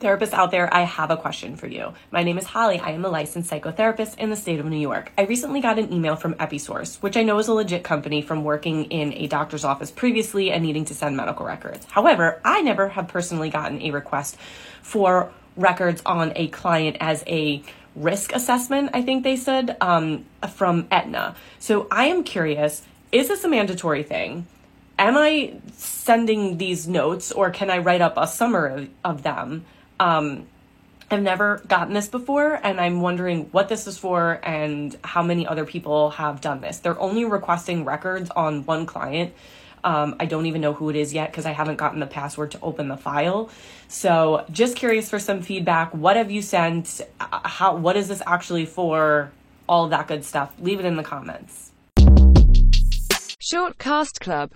Therapists out there, I have a question for you. My name is Holly. I am a licensed psychotherapist in the state of New York. I recently got an email from Episource, which I know is a legit company from working in a doctor's office previously and needing to send medical records. However, I never have personally gotten a request for records on a client as a risk assessment, I think they said, um, from Aetna. So I am curious is this a mandatory thing? Am I sending these notes or can I write up a summary of them? Um, I've never gotten this before, and I'm wondering what this is for and how many other people have done this. They're only requesting records on one client. Um, I don't even know who it is yet because I haven't gotten the password to open the file. So, just curious for some feedback. What have you sent? Uh, how? What is this actually for? All that good stuff. Leave it in the comments. Short Cast Club